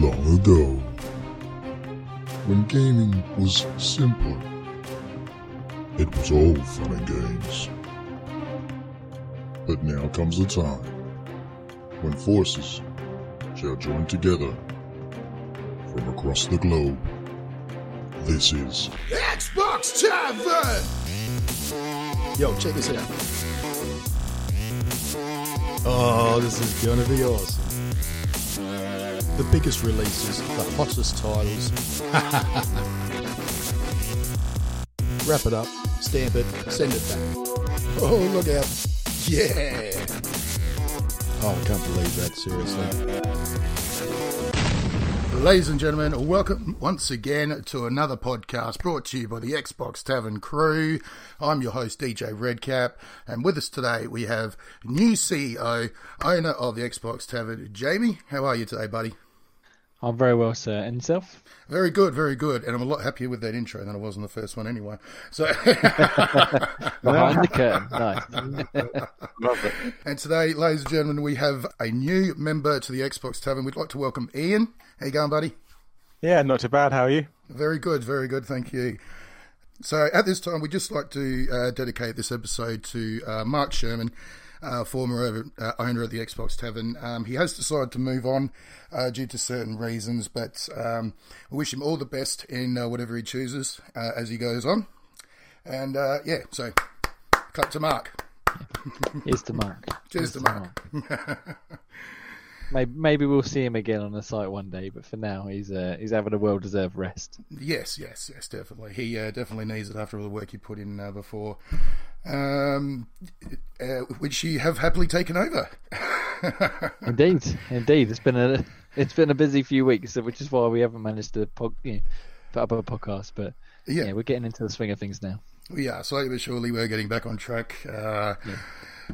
Long ago, when gaming was simple, it was all fun and games. But now comes the time when forces shall join together from across the globe. This is Xbox Tavern! Yo, check this out. Oh, this is gonna be awesome. The biggest releases, the hottest titles. Wrap it up, stamp it, send it back. Oh, look out. Yeah! Oh, I can't believe that, seriously. Ladies and gentlemen, welcome once again to another podcast brought to you by the Xbox Tavern crew. I'm your host, DJ Redcap, and with us today we have new CEO, owner of the Xbox Tavern, Jamie. How are you today, buddy? I'm very well, sir. And yourself? Very good, very good. And I'm a lot happier with that intro than I was in the first one anyway. So Behind the curtain. Nice. Love it. And today, ladies and gentlemen, we have a new member to the Xbox Tavern. We'd like to welcome Ian. How you going, buddy? Yeah, not too bad. How are you? Very good, very good. Thank you. So at this time, we'd just like to uh, dedicate this episode to uh, Mark Sherman, uh, former uh, owner of the Xbox Tavern. Um, he has decided to move on uh, due to certain reasons, but um, we wish him all the best in uh, whatever he chooses uh, as he goes on. And uh, yeah, so cut to Mark. Here's to Mark. Cheers Here's to Mark. Maybe, maybe we'll see him again on the site one day, but for now, he's uh, he's having a well deserved rest. Yes, yes, yes, definitely. He uh, definitely needs it after all the work he put in uh, before, um, uh, which you have happily taken over. Indeed, indeed. It's been a it's been a busy few weeks, which is why we haven't managed to po- you know, put up a podcast. But Yeah. yeah. we're getting into the swing of things now. yeah, slowly but surely we're getting back on track. Uh,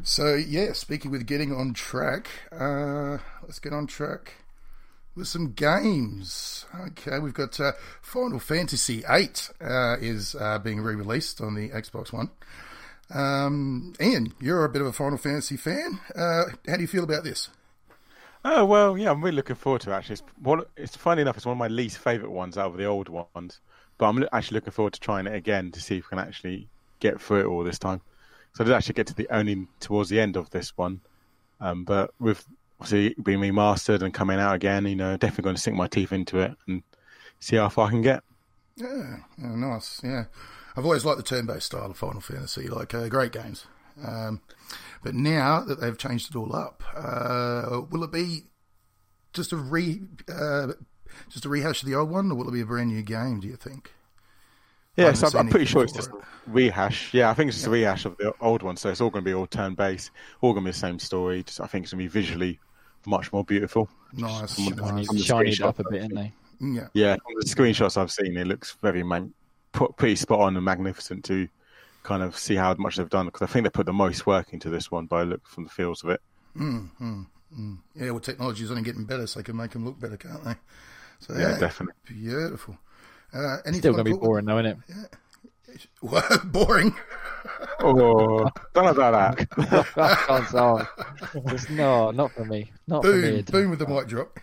So yeah, speaking with getting on track, uh, let's get on track with some games. Okay, we've got uh, Final Fantasy VIII uh, is uh, being re-released on the Xbox One. Um, Ian, you're a bit of a Final Fantasy fan. Uh, how do you feel about this? Oh well, yeah, I'm really looking forward to it. Actually, it's, one, it's funny enough. It's one of my least favourite ones out of the old ones, but I'm actually looking forward to trying it again to see if we can actually get through it all this time. So I did actually get to the only towards the end of this one, um, but with obviously being remastered and coming out again, you know, definitely going to sink my teeth into it and see how far I can get. Yeah, yeah, nice. Yeah, I've always liked the turn-based style of Final Fantasy, like uh, great games. Um, but now that they've changed it all up, uh, will it be just a re, uh, just a rehash of the old one, or will it be a brand new game? Do you think? Yeah, so I'm, I'm pretty sure it's just it. a rehash. Yeah, I think it's just a rehash of the old one. So it's all going to be all turn based, all going to be the same story. Just I think it's going to be visually much more beautiful. Nice, From the- nice. Shiny it up a I've bit, isn't they? Yeah, Yeah, from the screenshots I've seen, it looks very man- put pretty spot on and magnificent to kind of see how much they've done because I think they put the most work into this one by look from the feels of it. Mm, mm, mm. yeah. Well, technology is only getting better, so they can make them look better, can't they? So Yeah, definitely. beautiful. Uh, anything Still going to be boring, though, isn't it? What? boring. Oh, don't know about that. I can't say. Just no, not for me. Not for me. Boom, at all. boom with the mic drop.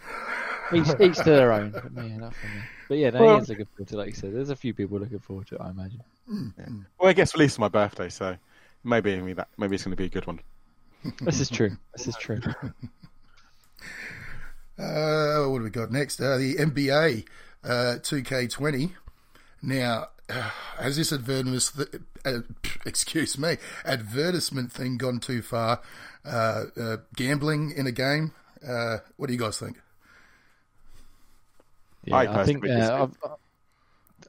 Each, each to their own. But yeah, not for me. But yeah, no, Well- Ian's looking forward to. Like you said, there's a few people looking forward to it. I imagine. well, I guess released on my birthday, so maybe I mean, that maybe it's going to be a good one. This is true. This is true. Uh, what do we got next? Uh, the NBA uh, 2K20. Now, uh, has this advertisement, uh, excuse me, advertisement thing gone too far? Uh, uh, gambling in a game? Uh, what do you guys think? Yeah, I I, think uh. I've-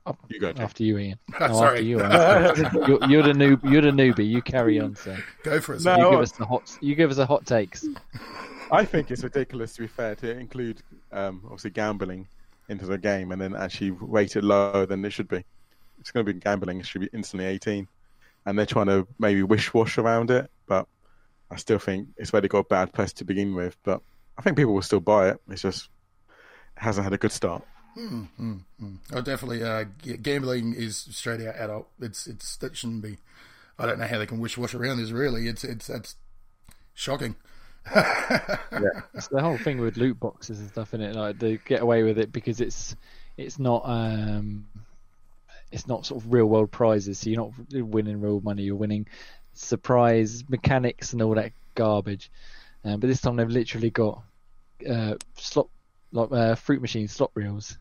I've- You go. Jack. after you, Ian. No, sorry. After you, Ian. you're, you're the noob. You're the newbie. You carry on, sir. Go for it. No. You give us the hot. You give us the hot takes. I think it's ridiculous, to be fair, to include um, obviously gambling into the game and then actually rate it lower than it should be. It's going to be gambling; it should be instantly 18, and they're trying to maybe wish wash around it. But I still think it's where they got a bad press to begin with. But I think people will still buy it. It's just it hasn't had a good start. Oh, definitely. Uh, gambling is straight out adult. It's it's that shouldn't be. I don't know how they can wish wash around this. Really, it's it's that's shocking. It's the whole thing with loot boxes and stuff in it. Like they get away with it because it's it's not um it's not sort of real world prizes. So you're not winning real money. You're winning surprise mechanics and all that garbage. Um, but this time they've literally got uh, slot like uh, fruit machine slot reels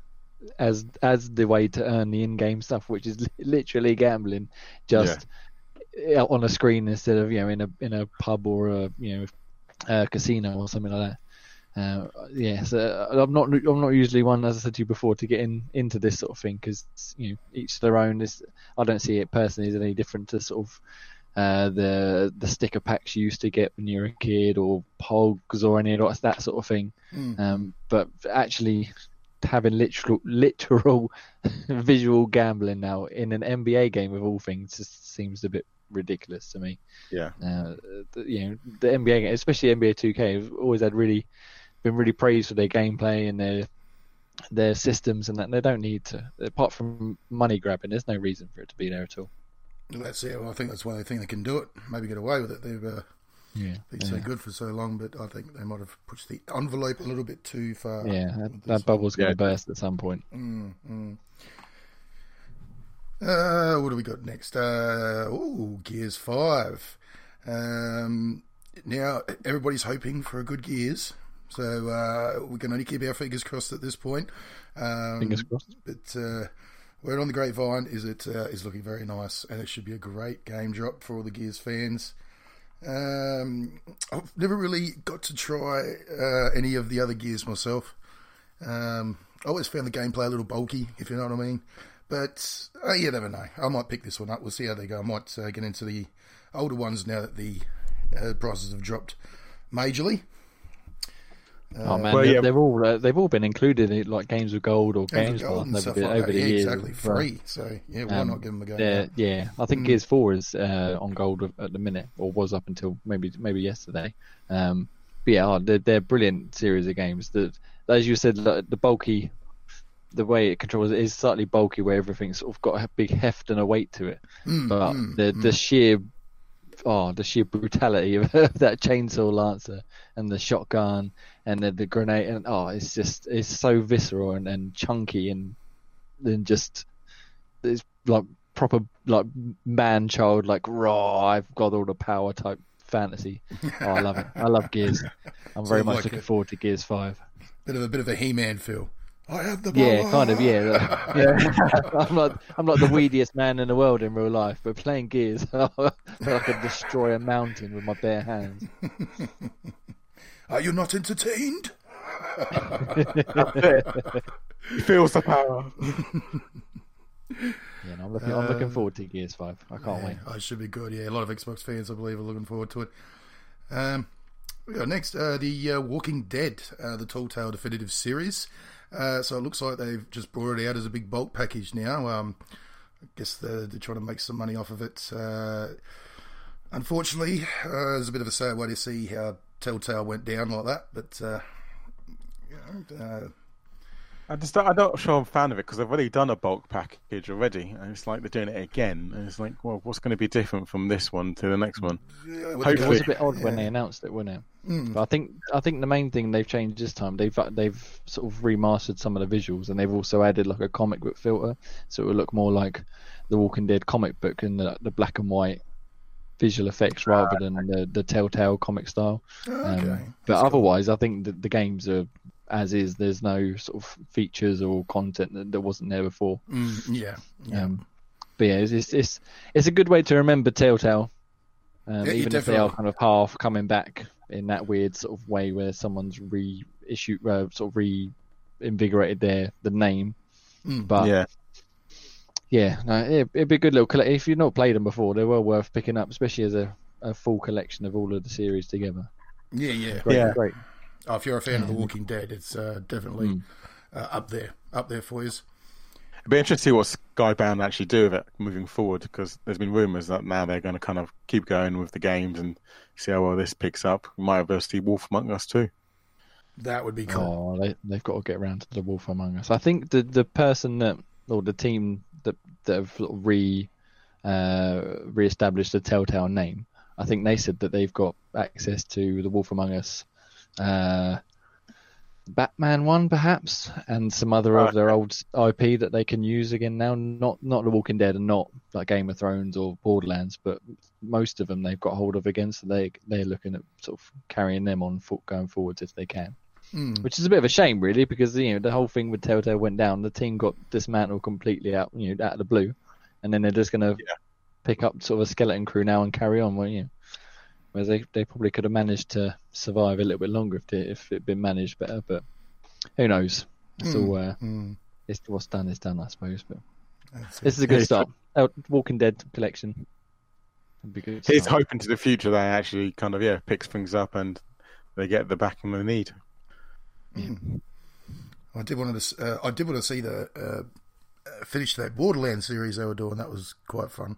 as as the way to earn the in-game stuff, which is literally gambling, just out on a screen instead of you know in a in a pub or a you know a casino or something like that. Uh, yeah, so I'm not I'm not usually one, as I said to you before, to get in into this sort of thing because you know each their own. Is I don't see it personally as any different to sort of uh, the the sticker packs you used to get when you were a kid or pogs or any of that sort of thing. Mm. Um, but actually having literal literal visual gambling now in an NBA game of all things just seems a bit ridiculous to me. Yeah. Uh, the- you know, the NBA, game, especially NBA 2K, have always had really been really praised for their gameplay and their their systems and that. And they don't need to, apart from money grabbing. There's no reason for it to be there at all. Well, that's it. Well, I think that's why they think they can do it. Maybe get away with it. They've uh, Yeah, been so good for so long, but I think they might have pushed the envelope a little bit too far. yeah. That, that bubble's going Yeah. to burst at some point. Mm, mm. Uh, what do we got next? Uh, oh, Gears 5. Um, now, everybody's hoping for a good Gears, so uh, we can only keep our fingers crossed at this point. Um, Fingers crossed. But uh, word on the grapevine is it uh, is looking very nice, and it should be a great game drop for all the Gears fans. Um, I've never really got to try uh, any of the other Gears myself. Um, I always found the gameplay a little bulky, if you know what I mean. But uh, you never know. I might pick this one up. We'll see how they go. I might uh, get into the older ones now that the uh, prices have dropped majorly. Oh man, well, they're, yeah. they've all uh, they've all been included in like games of gold or Games games of gold and over, stuff the, like over the Yeah, years. exactly. as well. Free. So yeah, why Um, not give them a go? Yeah, yeah. I think Mm. Gears Four is uh, on gold at the minute, or was up until maybe maybe yesterday. Um, but yeah, they're, they're brilliant series of games. That, as you said, like, the bulky, the way it controls it is slightly bulky, where everything's sort of got a big heft and a weight to it. Mm, But mm, the mm. the sheer, oh, the sheer brutality of that chainsaw lancer and the shotgun and the, the grenade and oh, it's just it's so visceral and, and chunky and then just it's like proper like man child like raw I've got all the power type fantasy. Oh, I love it. I love Gears. I'm very Sounds much like looking it. forward to Gears Five. bit of a bit of a He-Man feel. I have the Yeah, kind of. Yeah, yeah. I'm not. I'm not the weediest man in the world in real life, but playing Gears, I feel like I could destroy a mountain with my bare hands. Are you not entertained? He feels the power. Yeah, no, I'm looking. I'm looking forward to Gears Five. I can't wait. I should be good. Yeah, a lot of Xbox fans, I believe, are looking forward to it. Um, we got next uh, the uh, Walking Dead, uh, the Telltale Definitive Series. Uh, so it looks like they've just brought it out as a big bulk package now. Um, I guess they're, they're trying to make some money off of it. Uh, unfortunately, uh, it's a bit of a sad way to see how Telltale went down like that. But uh, you know, uh, I just don't, I'm not sure I'm a fan of it because they've already done a bulk package already, and it's like they're doing it again. And it's like, well, what's going to be different from this one to the next one? yeah, with It was a bit odd when Yeah. they announced it, wasn't it? Mm. But I think I think the main thing they've changed this time they've they've sort of remastered some of the visuals and they've also added like a comic book filter so it will look more like the Walking Dead comic book and the, the black and white visual effects rather than the, the Telltale comic style. okay. Um, but That's cool. otherwise, I think that the games are as is. There's no sort of features or content that, that wasn't there before. Mm, yeah. yeah. Um, but yeah, it's, it's it's it's a good way to remember Telltale, um, Yeah, even if they are kind of half coming back in that weird sort of way where someone's reissued, uh, sort of reinvigorated their the name. Mm. But yeah, yeah, no, it, it'd be a good little collect. If you've not played them before, they're well worth picking up, especially as a, a full collection of all of the series together. yeah, yeah. Great, Yeah. great. Oh, if you're a fan of The Walking Dead, it's uh, definitely Mm. uh, up there, up there for you. it'd be interesting to see what Skybound actually do with it moving forward because there's been rumours that now they're going to kind of keep going with the games and see how well this picks up. We might have to see Wolf Among Us too. That would be cool. Oh, they they've got to get around to the Wolf Among Us. I think the the person that or the team that that have sort of re uh, re-established the Telltale name. I think they said that they've got access to the Wolf Among Us, uh, Batman one perhaps, and some other of their old IP that they can use again now. Not not The Walking Dead and not like Game of Thrones or Borderlands, but most of them they've got hold of again. So they they're looking at sort of carrying them on foot going forwards if they can. Mm. Which is a bit of a shame, really, because you know the whole thing with Telltale went down. The team got dismantled completely out, you know, out of the blue, and then they're just going to Yeah. pick up sort of a skeleton crew now and carry on. won't you know, whereas they they probably could have managed to survive a little bit longer if they, if it'd been managed better. But who knows? It's all uh, Mm. it's what's done is done, I suppose. But this is a good Yeah, start. Oh, Walking Dead collection. Would be good Here's start. hoping to the future they actually kind of yeah picks things up and they get the backing they need. I did want to. Uh, I did want to see the uh, uh, finish that Borderlands series they were doing. That was quite fun.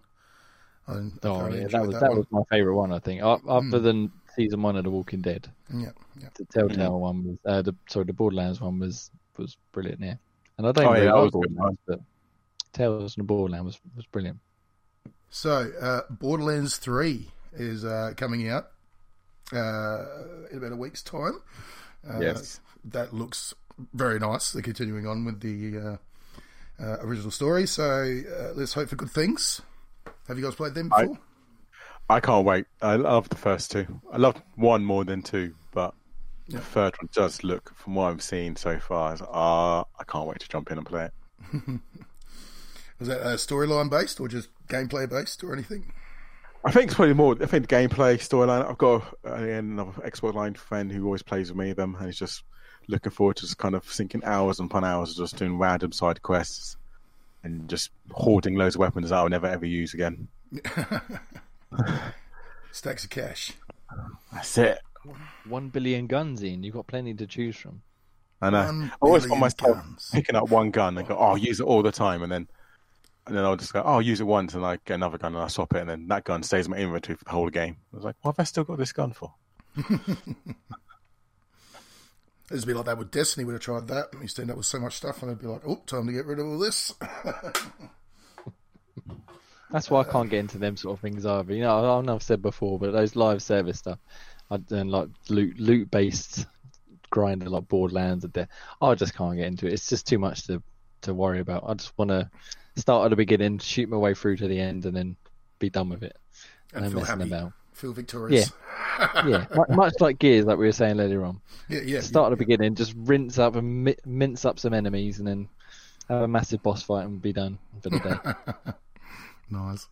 I, I Oh thoroughly yeah, that was that one. was my favourite one. I think O- other than season one of The Walking Dead. Yeah, yeah. The Telltale one was uh, the sorry the Borderlands one was was brilliant. Yeah, and I don't Oh, really yeah, that like was good Borderlands, but Tales and the Borderlands was was brilliant. So, uh, Borderlands 3 is uh, coming out uh, in about a week's time. Uh, Yes. That looks very nice. They're continuing on with the uh, uh, original story. So, uh, let's hope for good things. Have you guys played them I- before? I can't wait. I love the first two. I loved one more than two, but Yeah. the third one does look, from what I've seen so far, is, uh, I can't wait to jump in and play it. Was that uh, storyline based or just gameplay based or anything? I think it's probably more. I think the gameplay storyline. I've got uh, another Xbox Live friend who always plays with me them, and he's just looking forward to just kind of sinking hours upon hours of just doing random side quests and just hoarding loads of weapons that I'll never ever use again. Stacks of cash. That's it. One billion guns in. You've got plenty to choose from. I know. One I always billion find myself guns. picking up one gun and go, "Oh, I'll use it all the time," and then and then I'll just go, "Oh, I'll use it once," and I get another gun and I swap it, and then that gun stays in my inventory for the whole game. I was like, "What have I still got this gun for?" It'd be like that with Destiny. Would have tried that. And You stand up with so much stuff, and I'd be like, "Oh, time to get rid of all this." That's why I can't get into them sort of things either. You know, I- know I've said before, but those live service stuff, I and like loot loot based grinder like Borderlands, and de- I just can't get into it. It's just too much to to worry about. I just want to start at the beginning, shoot my way through to the end, and then be done with it. And no feel happy. about. Feel victorious. Yeah, much like Gears, like we were saying earlier on. yeah, yeah. Start at the beginning, just rinse up and mi- mince up some enemies, and then have a massive boss fight and be done for the day. Nice.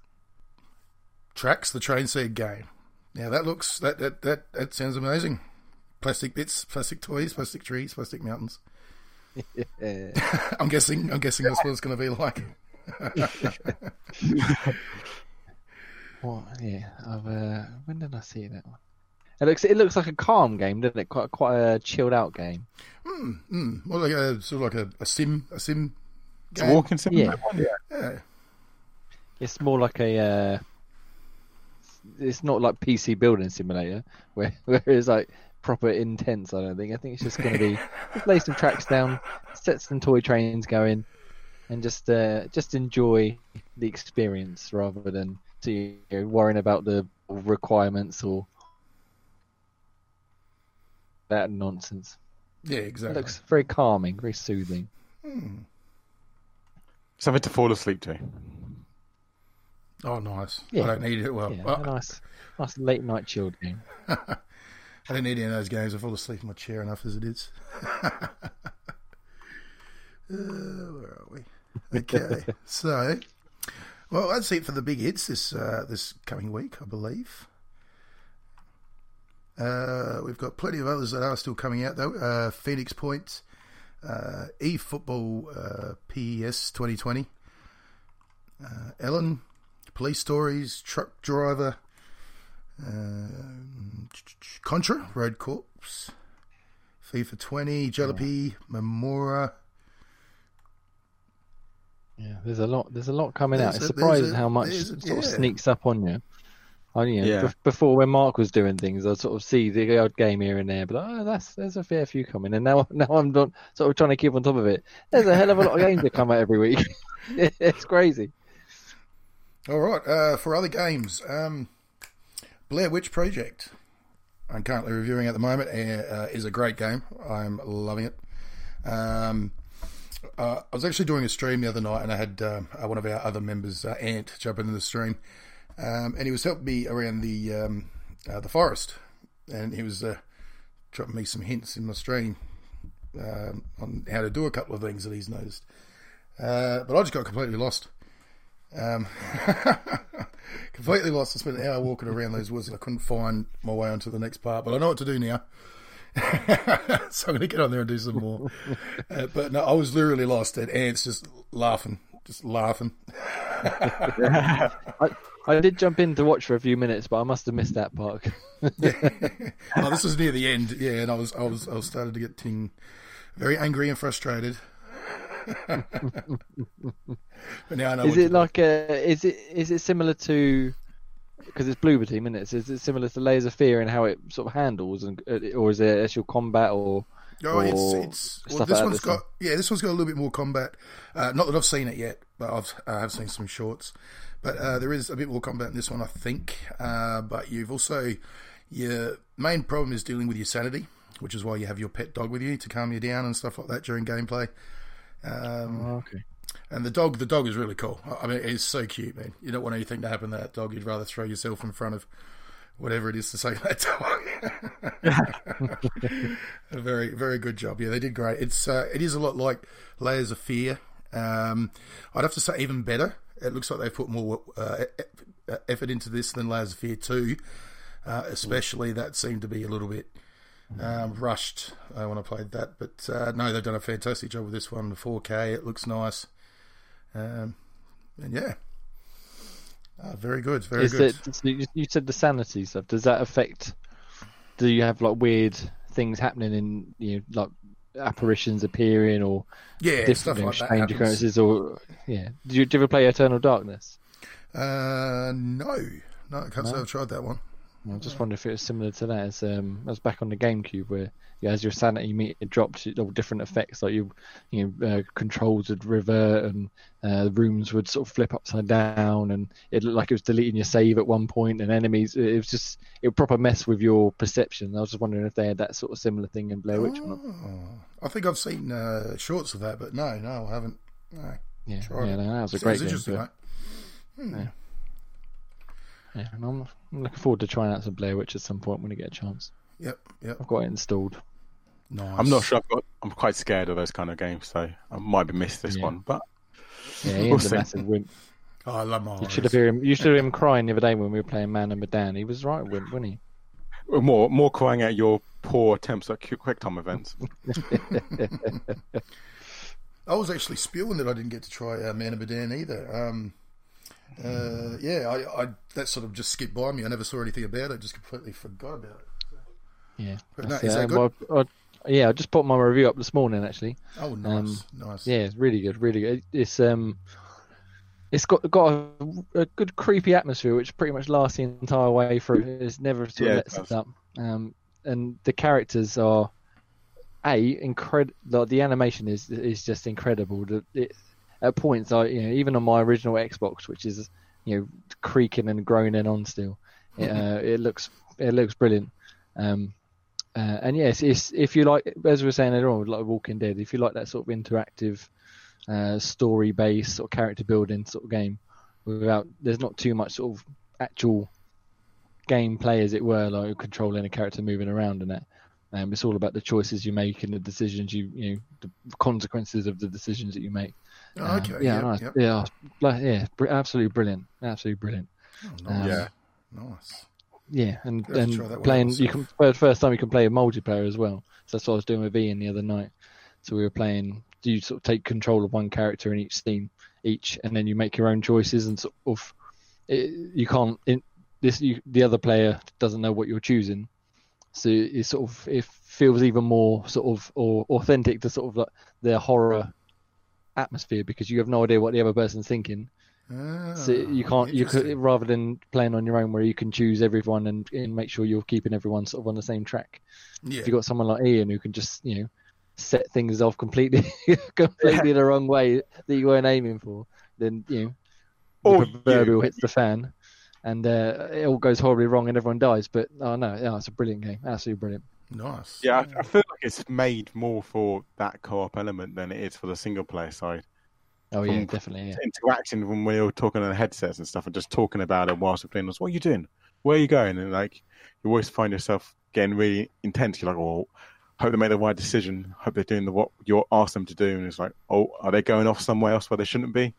Tracks the Train Set game. Yeah, that looks that that that, that sounds amazing. Plastic bits, plastic toys, plastic trees, plastic mountains. yeah. I'm guessing. I'm guessing that's what it's going to be like. What? Yeah. I've, uh, when did I see that one? It looks. It looks like a calm game, doesn't it? Quite quite a chilled out game. Mm, well, like a sort of like a, a sim, a sim. It's a walking simulator. one, Yeah. Yeah. It's more like a. Uh, it's not like PC building simulator where where it's like proper intense. I don't think. I think it's just going to be just lay some tracks down, set some toy trains going, and just uh, just enjoy the experience rather than to you know, worrying about the requirements or that nonsense. Yeah, It exactly. looks very calming, very soothing. Something to fall asleep to. Oh, nice. Yeah. I don't need it. Well, Yeah, I, a nice, nice late night chilled game. I don't need any of those games. I fall asleep in my chair enough as it is. uh, where are we? Okay, so well, that's it for the big hits this uh, this coming week, I believe. Uh, we've got plenty of others that are still coming out though. Uh, Phoenix Point, uh, eFootball uh, PES 2020, uh, Ellen, Police Stories, Truck Driver, um, Contra, Rogue Corps, FIFA 20, Jalopy, Memora. Yeah, there's a lot. There's a lot coming There's out. It's surprising how much a- sort of sneaks up on you. I, you know, Yeah. bef- before when Mark was doing things, I'd sort of see the odd game here and there, but oh, that's there's a fair few coming. And now, now I'm not, sort of trying to keep on top of it. There's a hell of a lot of games that come out every week. it's crazy. All right, uh, for other games, um, Blair Witch Project. I'm currently reviewing at the moment. Uh, is a great game. I'm loving it. Um, uh, I was actually doing a stream the other night, and I had um, uh, one of our other members, uh, Ant, jump into the stream, um, and he was helping me around the um, uh, the forest, and he was uh, dropping me some hints in my stream um, on how to do a couple of things that he's noticed. Uh, but I just got completely lost. Um, completely lost. I spent an hour walking around those woods and I couldn't find my way onto the next part. But I know what to do now. so I'm going to get on there and do some more. Uh, but no, I was literally lost. And Ant's just laughing, just laughing. I, I did jump in to watch for a few minutes, but I must have missed that part. yeah. oh, this was near the end. Yeah, and I was, I was, I was started to get ting, very angry and frustrated. but now I know. Is it like a? Is it is it similar to? Because it's Bloober Team, isn't it? Is it similar to Layers of Fear and how it sort of handles, and uh, or is it actual combat or? Oh, it's it's well, this one's got yeah, this one's got a little bit more combat. Uh, not that I've seen it yet, but I've I have seen some shorts. But uh, there is a bit more combat in this one, I think. Uh, but you've also your main problem is dealing with your sanity, which is why you have your pet dog with you to calm you down and stuff like that during gameplay. Um, oh, okay. And the dog, the dog is really cool. I mean, it's so cute, man. You don't want anything to happen to that dog. You'd rather throw yourself in front of whatever it is to say that dog. a very, very good job. Yeah, they did great. It's uh, it is a lot like Layers of Fear. Um, I'd have to say even better. It looks like they've put more uh, effort into this than Layers of Fear two. Uh, especially that seemed to be a little bit um, rushed uh, when I played that, but uh, no, they've done a fantastic job with this one. The 4K, it looks nice, um, and yeah, uh, very good, very Is good. It, you said the sanity stuff. Does that affect? Do you have like weird things happening in you know like apparitions appearing or yeah different like strange occurrences or yeah? Did you, did you ever play Eternal Darkness? Uh, no, no, I can't no? say I've tried that one. I just wonder if it was similar to that. As um, I was back on the GameCube where yeah, as your sanity meter dropped, all different effects like you, you know, uh, controls would revert and uh, rooms would sort of flip upside down, and it looked like it was deleting your save at one point, and enemies. It was just it would proper mess with your perception. I was just wondering if they had that sort of similar thing in Blair Witch oh, or not. I think I've seen uh, shorts of that, but no, no, I haven't. No, yeah, yeah, no, that was a great game. Hmm. Yeah. Yeah, and I'm, I'm looking forward to trying out some Blair Witch at some point when I get a chance. Yep, yep. I've got it installed. Nice. I'm not sure. I've got, I'm quite scared of those kind of games, so I might be missed this Yeah. one. But Yeah, We'll Ian's a massive wimp. Oh, I love my You should have heard him. You should have him crying the other day when we were playing Man of Medan. He was right wimp, wasn't he? more, more crying at your poor attempts at quick quick time events. I was actually spewing that I didn't get to try uh, Man of Medan either. Um, uh, yeah, I, I that sort of just skipped by me. I never saw anything about it. Just completely forgot about it. Yeah. But no, is that good? Well, I- yeah, I just put my review up this morning actually. Oh, nice, nice. Yeah, it's really good, really good. It's um, it's got got a, a good creepy atmosphere, which pretty much lasts the entire way through. It's never sort Yeah, of it lets does. us up. Um, and the characters are a incredible. Like, the animation is is just incredible. The, it, at points, I you know even on my original Xbox, which is you know creaking and groaning on still, it, uh, it looks it looks brilliant. Um, uh, and yes, it's, if you like, as we were saying earlier on, like Walking Dead, if you like that sort of interactive, uh, story-based or character building sort of game, without there's not too much sort of actual gameplay, as it were, like controlling a character moving around and that. Um, it's all about the choices you make and the decisions you, you know, the consequences of the decisions that you make. Oh, Um, okay. yeah, yep, yep. yeah, like, yeah, br- absolutely brilliant, absolutely brilliant. Oh, nice. Um, Yeah. Nice. Yeah, and Gonna have to try that and playing you can for the first time you can play a multiplayer as well. So that's what I was doing with Ian the other night. So we were playing. Do You sort of take control of one character in each scene, each, and then you make your own choices and sort of. It, you can't. In, this you, the other player doesn't know what you're choosing, so it sort of it feels even more sort of or authentic to sort of like their horror atmosphere because you have no idea what the other person's thinking. Ah, So you can't you could rather than playing on your own where you can choose everyone and, and make sure you're keeping everyone sort of on the same track. Yeah. If you've got someone like Ian who can just you know set things off completely completely the wrong way that you weren't aiming for, then you know the proverbial hits the fan. and uh, it all goes horribly wrong and everyone dies. But oh no, yeah, it's a brilliant game, absolutely brilliant. Nice. Yeah, I, I feel like it's made more for that co-op element than it is for the single player side. Oh yeah, From- definitely. Yeah. Interacting when we were talking on headsets and stuff, and just talking about it whilst we're playing. Us, what are you doing? Where are you going? And like, you always find yourself getting really intense. You're like, oh, hope they make the right decision. Hope they're doing the what you asked them to do. And it's like, oh, are they going off somewhere else where they shouldn't be?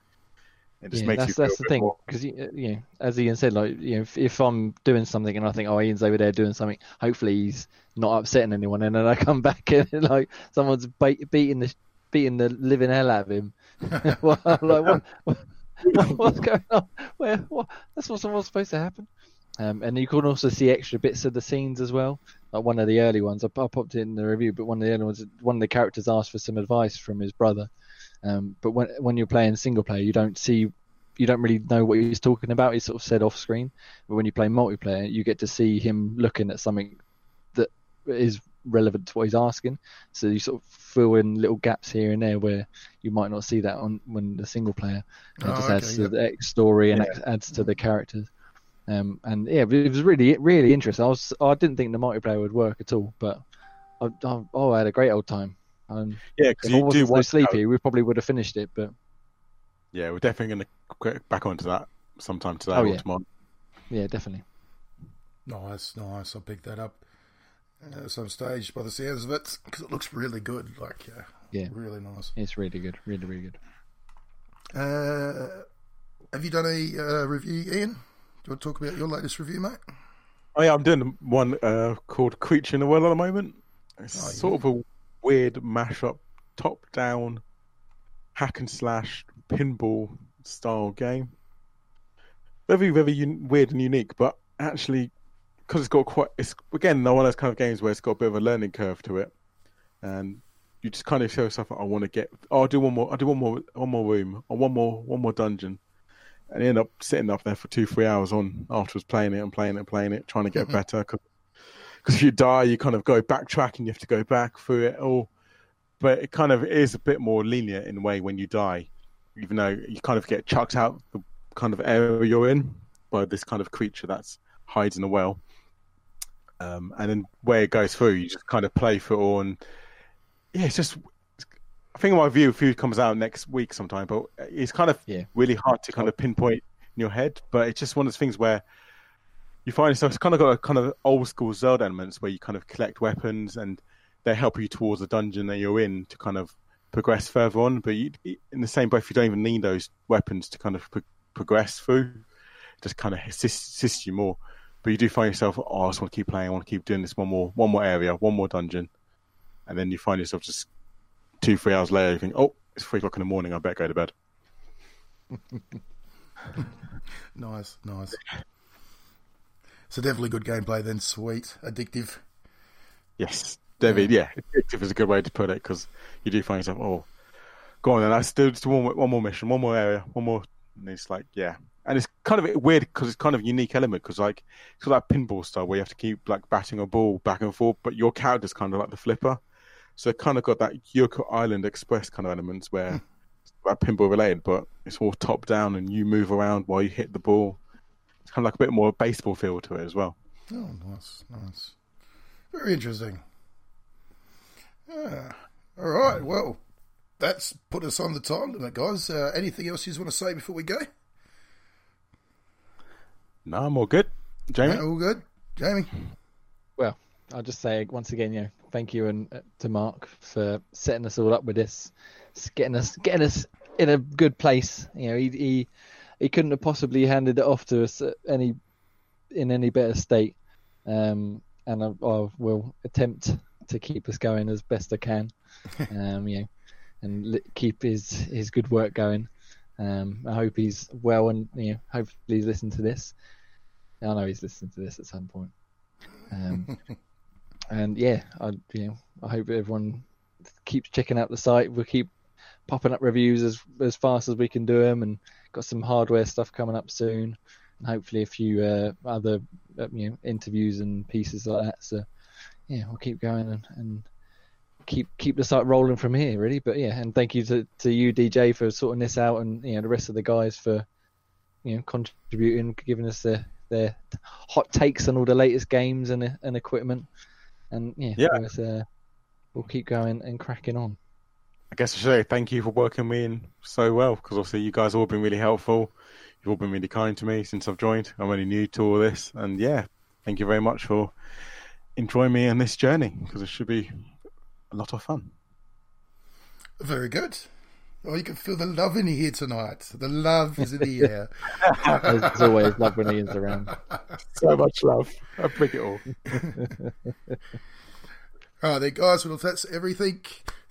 It just yeah, makes that's you that's the thing because you, you know, as Ian said, like you know, if, if I'm doing something and I think, oh, Ian's over there doing something, hopefully he's not upsetting anyone, and then I come back and like someone's bait, beating the beating the living hell out of him. well, like, what, what, what's going on? Where? What? That's what's what's supposed to happen. Um, and you can also see extra bits of the scenes as well. Like one of the early ones, I, I popped it in the review, but one of the early ones, one of the characters asked for some advice from his brother. Um, but when when you're playing single player, you don't see, you don't really know what he's talking about. He's sort of said off screen. But when you play multiplayer, you get to see him looking at something that is relevant to what he's asking. So you sort of fill in little gaps here and there where you might not see that on when the single player. It Oh, just okay, adds to yeah. the X story and Yeah. adds to the characters. Um, and yeah, it was really really interesting. I was I didn't think the multiplayer would work at all, but I, I, oh, I had a great old time. Um, yeah, because if I you do wasn't so want sleepy, we probably would have finished it. But Yeah, we're definitely going to get back onto that sometime today Oh, or yeah. tomorrow. yeah, definitely. Nice, nice. I'll pick that up uh, at some stage by the sounds of it because it looks really good. Like, uh, Yeah. really nice. It's really good, really really good. Uh, have you done a uh, review, Ian? Do you want to talk about your latest review, mate? Oh yeah, I'm doing one uh, called Creature in the Well at the moment. It's Oh, yeah. sort of a weird mashup, top-down, hack and slash pinball style game. Very, very un- weird and unique, but actually, because it's got quite, it's again one of those kind of games where it's got a bit of a learning curve to it, and you just kind of show yourself, I want to get, oh, I'll do one more, I'll do one more, one more room, or one more, one more dungeon, and you end up sitting up there for two, three hours on afterwards playing it and playing it and playing it, trying to get mm-hmm. better. Because if you die, you kind of go backtrack and you have to go back through it all. But it kind of is a bit more lenient in a way when you die, even though you kind of get chucked out the kind of area you're in by this kind of creature that's hides in a well. Um, and then where it goes through, you just kind of play for it all. And yeah, it's just. I think my view food comes out next week sometime, but it's kind of Yeah. really hard to kind of pinpoint in your head. But it's just one of those things where you find yourself it's kind of got a kind of old school Zelda elements where you kind of collect weapons and they help you towards the dungeon that you're in to kind of progress further on. But you, in the same breath, you don't even need those weapons to kind of pro- progress through. It just kind of assist, assist you more. But you do find yourself, oh, I just want to keep playing. I want to keep doing this one more, one more area, one more dungeon, and then you find yourself just two, three hours later, you think, oh, it's three o'clock in the morning. I better go to bed. Nice, nice. So definitely good gameplay then. Sweet, addictive. Yes, David. Yeah, addictive is a good way to put it because you do find yourself, oh, go on then. Let's do just one, more- one more mission, one more area, one more. And it's like, yeah, and it's kind of weird because it's kind of a unique element because like it's got that pinball style where you have to keep like batting a ball back and forth, but your character's kind of like the flipper, so it kind of got that Yoku's Island Express kind of elements where hmm. it's that pinball related, but it's all top down and you move around while you hit the ball. It's kind of like a bit more baseball feel to it as well. Oh, nice, nice. Very interesting. Yeah. All right. Well, that's put us on the time limit, guys. Uh, anything else you want to say before we go? No, I'm all good. Jamie. No, all good, Jamie. Well, I'll just say once again, you know, thank you and uh, to Mark for setting us all up with this, s- getting us getting us in a good place. You know, he he, he couldn't have possibly handed it off to us any in any better state. Um, and I, I will attempt to keep us going as best I can. Um, you know, and li- keep his his good work going. Um, I hope he's well and you know, hopefully he's listened to this. I know he's listened to this at some point. Um, and yeah, I you know I hope everyone keeps checking out the site. We'll keep popping up reviews as as fast as we can do them, and got some hardware stuff coming up soon, and hopefully a few uh, other uh, you know interviews and pieces like that. So yeah, we'll keep going and, and keep keep the site rolling from here, really. But yeah, and thank you to to you DJ for sorting this out, and you know the rest of the guys for you know contributing, giving us the their hot takes on all the latest games and and equipment. And yeah, Yeah. was, uh, we'll keep going and cracking on. I guess I should say thank you for working me in so well because obviously you guys have all been really helpful. You've all been really kind to me since I've joined. I'm only new to all this, and yeah, thank you very much for enjoying me in this journey because it should be a lot of fun. Very good. Oh, you can feel the love in here tonight. The love is in the air. As always, love when Ian's around. So much love. I bring it all. All right, there, guys. Well, if that's everything,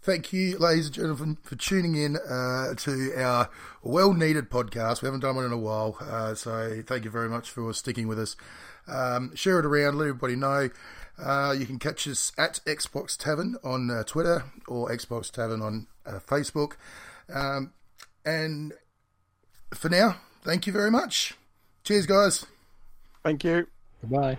thank you, ladies and gentlemen, for tuning in uh, to our well-needed podcast. We haven't done one in a while, uh, so thank you very much for sticking with us. Um, share it around, let everybody know. Uh, you can catch us at Xbox Tavern on uh, Twitter or Xbox Tavern on uh, Facebook. Um, and for now, thank you very much. Cheers, guys. Thank you. Goodbye.